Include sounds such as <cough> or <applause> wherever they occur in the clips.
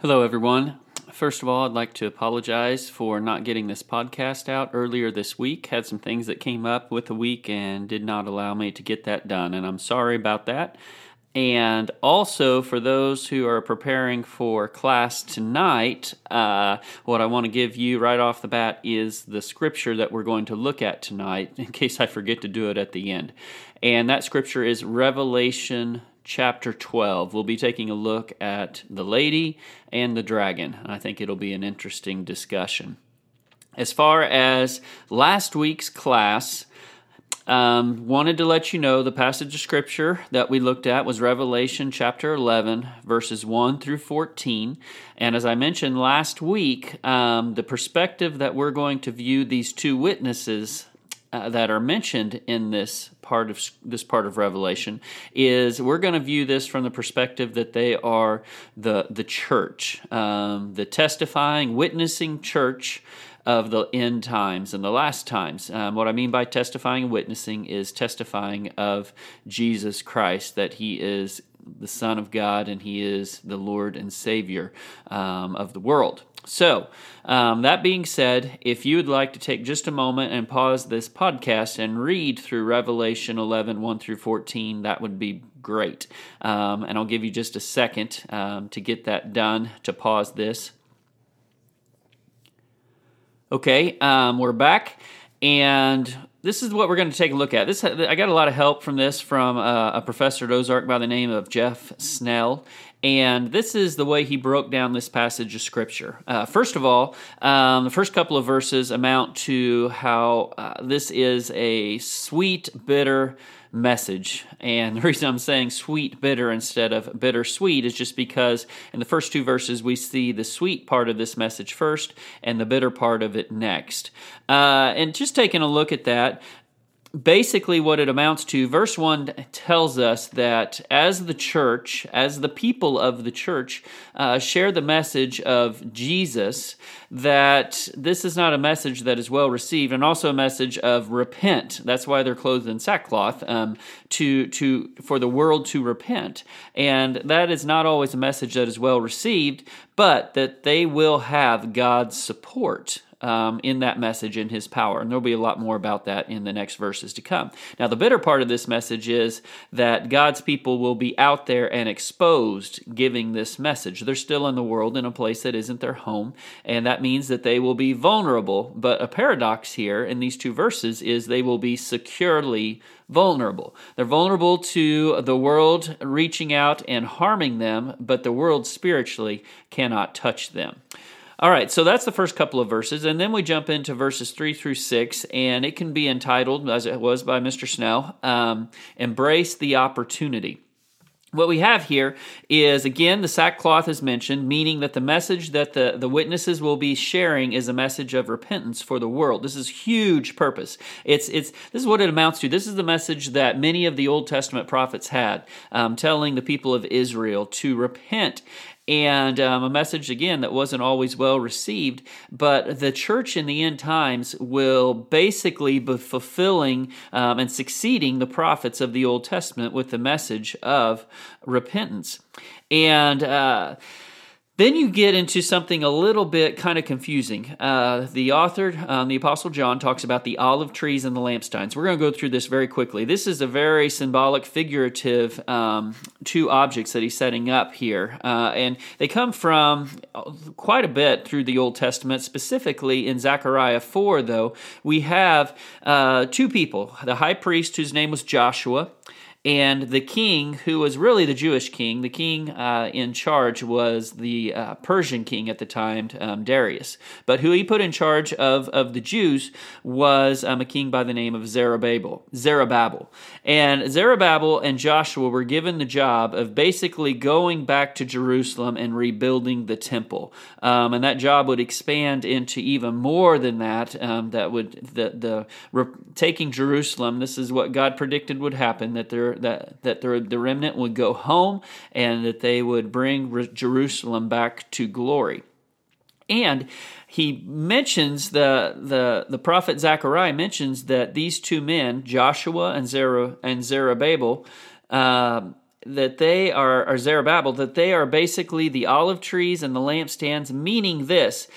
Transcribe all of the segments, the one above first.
Hello, everyone. First of all, I'd like to apologize for not getting this podcast out earlier this week. Had some things that came up with the week and did not allow me to get that done, and I'm sorry about that. And also, for those who are preparing for class tonight, uh, what I want to give you right off the bat is the scripture that we're going to look at tonight, <laughs> in case I forget to do it at the end. And that scripture is Revelation chapter 12. We'll be taking a look at the lady and the dragon. I think it'll be an interesting discussion. As far as last week's class, um, wanted to let you know the passage of scripture that we looked at was Revelation chapter 11, verses 1 through 14. And as I mentioned last week, um, the perspective that we're going to view these two witnesses uh, that are mentioned in this part of this part of Revelation is we're going to view this from the perspective that they are the the church, um, the testifying, witnessing church of the end times and the last times. Um, what I mean by testifying and witnessing is testifying of Jesus Christ, that He is the Son of God and He is the Lord and Savior um, of the world. So, um, that being said, if you would like to take just a moment and pause this podcast and read through Revelation 11 1 through 14, that would be great. Um, and I'll give you just a second um, to get that done, to pause this. Okay, um, we're back. And this is what we're going to take a look at. This I got a lot of help from this from uh, a professor at Ozark by the name of Jeff Snell, and this is the way he broke down this passage of Scripture. Uh, first of all, um, the first couple of verses amount to how uh, this is a sweet, bitter message. And the <laughs> reason I'm saying sweet, bitter instead of bitter, sweet is just because in the first two verses we see the sweet part of this message first and the bitter part of it next. Uh, and just taking a look at that, basically what it amounts to verse 1 tells us that as the church as the people of the church uh, share the message of jesus that this is not a message that is well received and also a message of repent. That's why they're clothed in sackcloth um, to to for the world to repent. And that is not always a message that is well received but that they will have god's support um, in that message in his power. And there'll be a lot more about that in the next verses to come. Now, the bitter part of this message is that God's people will be out there and exposed giving this message. They're still in the world in a place that isn't their home, and that means that they will be vulnerable. But a paradox here in these two verses is they will be securely vulnerable. They're vulnerable to the world reaching out and harming them, but the world spiritually cannot touch them. All right, so that's the first couple of verses, and then we jump into verses three through six, and it can be entitled, as it was by Mr. Snow, um, Embrace the Opportunity. What we have here is again the sackcloth is mentioned, meaning that the message that the, the witnesses will be sharing is a message of repentance for the world. This is huge purpose. It's it's this is what it amounts to. This is the message that many of the Old Testament prophets had, um, telling the people of Israel to repent and um, a message again that wasn't always well received. But the church in the end times will basically be fulfilling um, and succeeding the prophets of the Old Testament with the message of repentance. And uh, then you get into something a little bit kind of confusing. Uh, the author, um, the Apostle John, talks about the olive trees and the lampstands. We're going to go through this very quickly. This is a very symbolic, figurative um, two objects that he's setting up here. Uh, and they come from quite a bit through the Old Testament, specifically in Zechariah 4, though. We have uh, two people the high priest, whose name was Joshua and the king, who was really the Jewish king, the king uh, in charge was the uh, Persian king at the time, um, Darius. But who he put in charge of, of the Jews was um, a king by the name of Zerubbabel. Zerubbabel. And Zerubbabel and Joshua were given the job of basically going back to Jerusalem and rebuilding the temple. Um, and that job would expand into even more than that. Um, that would, the, the re- taking Jerusalem, this is what God predicted would happen, that there that that the, the remnant would go home and that they would bring Jerusalem back to glory. And he mentions the the the prophet Zechariah mentions that these two men, Joshua and Zerah and Zerubbabel, uh, that they are, or Zerubbabel, that they are basically the olive trees and the lampstands, meaning this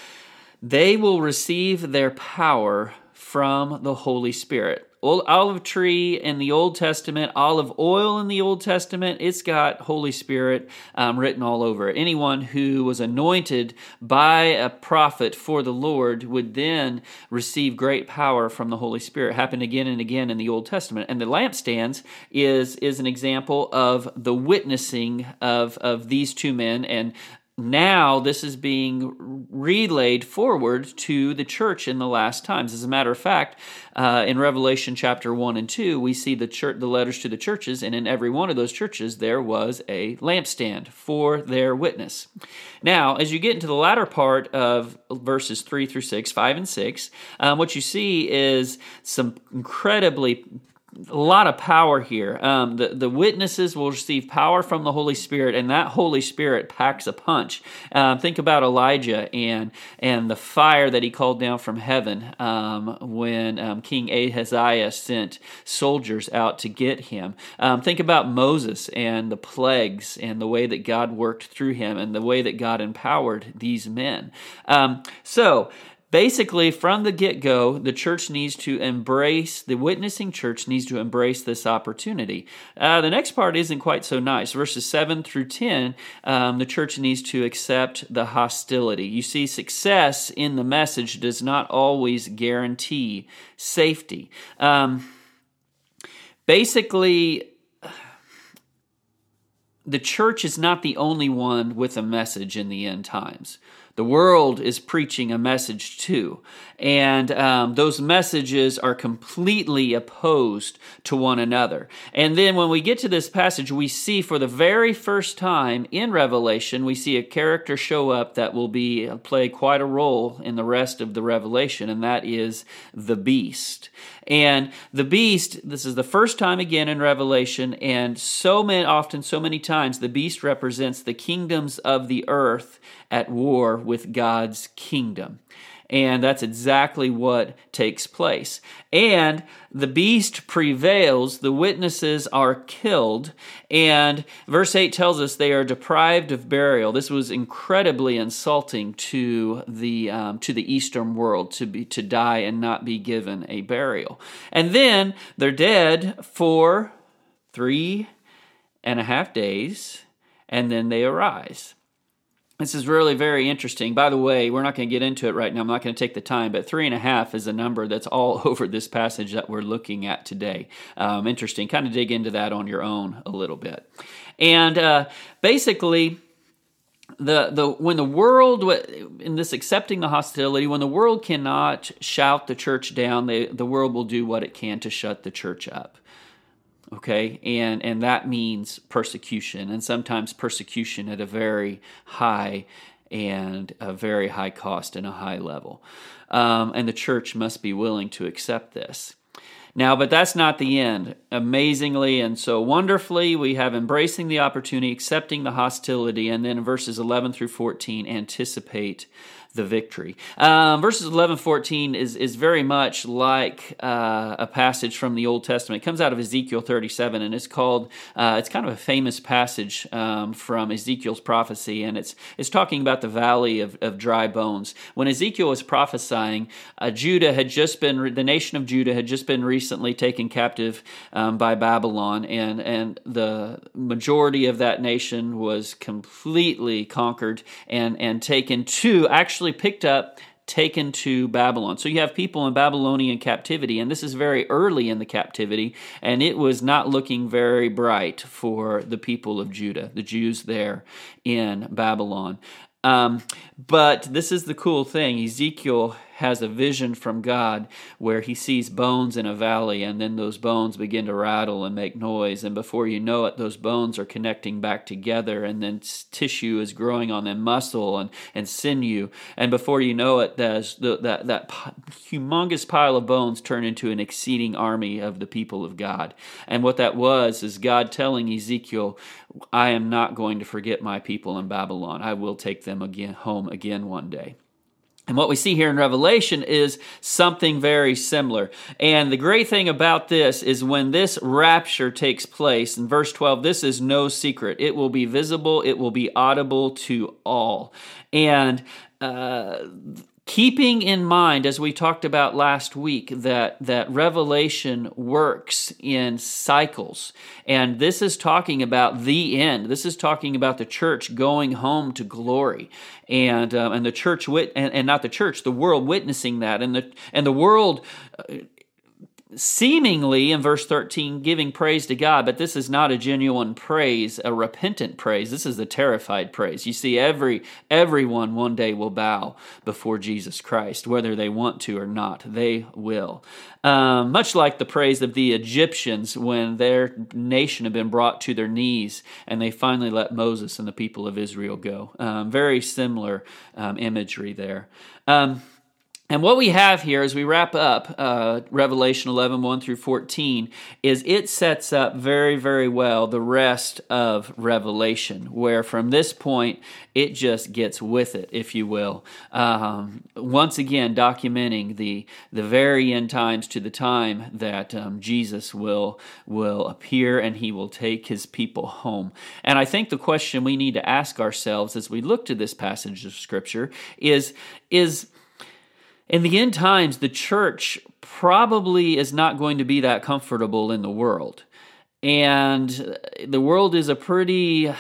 they will receive their power from the Holy Spirit olive tree in the Old Testament, olive oil in the Old Testament. It's got Holy Spirit um, written all over it. Anyone who was anointed by a prophet for the Lord would then receive great power from the Holy Spirit. Happened again and again in the Old Testament. And the lampstands is is an example of the witnessing of of these two men and now this is being relayed forward to the church in the last times. As a matter of fact, uh, in Revelation chapter one and two, we see the church, the letters to the churches, and in every one of those churches there was a lampstand for their witness. Now, as you get into the latter part of verses three through six, five and six, um, what you see is some incredibly a lot of power here. Um, the, the witnesses will receive power from the Holy Spirit, and that Holy Spirit packs a punch. Um, think about Elijah and and the fire that he called down from heaven um, when um, King Ahaziah sent soldiers out to get him. Um, think about Moses and the plagues and the way that God worked through him and the way that God empowered these men. Um, so basically from the get-go the church needs to embrace the witnessing church needs to embrace this opportunity. Uh, the next part isn't quite so nice. Verses 7 through 10 um, the church needs to accept the hostility. You see success in the message does not always guarantee safety. Um, basically the church is not the only one with a message in the end times the world is preaching a message too. And um, those messages are completely opposed to one another. And then when we get to this passage, we see for the very first time in Revelation, we see a character show up that will be play quite a role in the rest of the Revelation, and that is the beast. And the beast, this is the first time again in Revelation, and so many often, so many times, the beast represents the kingdoms of the earth at war with God's kingdom. And that's exactly what takes place. And the beast prevails, the witnesses are killed, and verse 8 tells us they are deprived of burial. This was incredibly insulting to the, um, to the Eastern world to, be, to die and not be given a burial. And then they're dead for three and a half days, and then they arise. This is really very interesting. By the way, we're not going to get into it right now. I'm not going to take the time, but three and a half is a number that's all <laughs> over this passage that we're looking at today. Um, interesting. Kind of dig into that on your own a little bit. And uh, basically, the the when the world in this accepting the hostility when the world cannot shout the church down they, the world will do what it can to shut the church up okay? And and that means persecution and sometimes persecution at a very high and a very high cost and a high level. Um, and the church must be willing to accept this. Now, but that's not the end. Amazingly and so wonderfully, we have embracing the opportunity, accepting the hostility, and then verses 11 through 14, anticipate the victory. Um, verses 11 14 is, is very much like uh, a passage from the Old Testament. It comes out of Ezekiel 37, and it's called, uh, it's kind of a famous passage um, from Ezekiel's prophecy, and it's, it's talking about the valley of, of dry bones. When Ezekiel was prophesying, uh, Judah had just been, the nation of Judah had just been recently taken captive um, by Babylon, and, and the majority of that nation was completely conquered and, and taken to actually actually picked up taken to Babylon. So you have people in Babylonian captivity, and this is very early in the captivity, and it was not looking very bright for the people of Judah, the Jews there in Babylon. Um, but this is the cool thing Ezekiel has a vision from God where he sees bones in a valley, and then those bones begin to rattle and make noise. And before you know it, those bones are connecting back together, and then tissue is growing on them, muscle and, and sinew. And before you know it, the, that, that humongous pile of bones turn into an exceeding army of the people of God. And what that was is God telling Ezekiel, I am not going to forget my people in Babylon. I will take them again home again one day. And what we see here in Revelation is something very similar. And the great thing about this is when this rapture takes place, in verse 12, this is no secret. It will be visible, it will be audible to all. And uh, keeping in mind as we talked about last week that that revelation works in cycles. And this is talking about the end. This is talking about the church going home to glory. And um, and the church wit and, and not the church the world witnessing that. And the and the world uh, seemingly in verse 13 giving praise to God, but this is not a genuine praise, a repentant praise. This is a terrified praise. You see every everyone one day will bow before Jesus Christ, whether they want to or not. They will. Um, much like the praise of the Egyptians when their nation had been brought to their knees and they finally let Moses and the people of Israel go. Um, very similar um, imagery there. And what we have here as we wrap up uh, Revelation 11, 1 through 14, is it sets up very, very well the rest of Revelation, where from this point it just gets with it, if you will. Um, once again, documenting the, the very end times to the time that um, Jesus will, will appear and he will take his people home. And I think the question we need to ask ourselves as we look to this passage of Scripture is, is in the end times, the church probably is not going to be that comfortable in the world. And the world is a pretty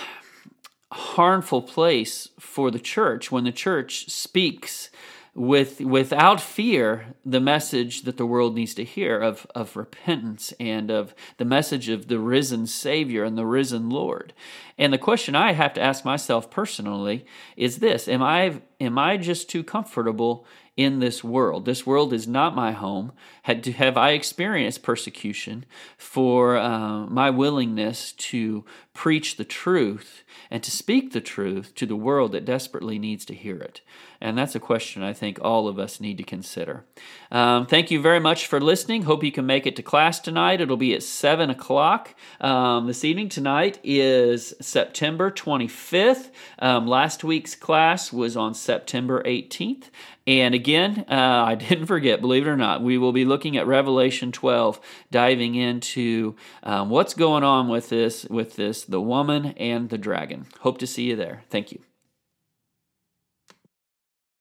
harmful place for the church when the church speaks with without fear the message that the world needs to hear of, of repentance and of the message of the risen Savior and the risen Lord. And the question I have to ask myself personally is this Am I am I just too comfortable in this world. This world is not my home. Had to, have I experienced persecution for uh, my willingness to preach the truth and to speak the truth to the world that desperately needs to hear it? And that's a question I think all of us need to consider. Um, thank you very much for listening. Hope you can make it to class tonight. It'll be at 7 o'clock um, this evening. Tonight is September 25th. Um, last week's class was on September 18th. And again, uh, I <laughs> didn't forget, believe it or not, we will be looking at Revelation 12, diving into um, what's going on with this, with this, the woman and the dragon. Hope to see you there. Thank you.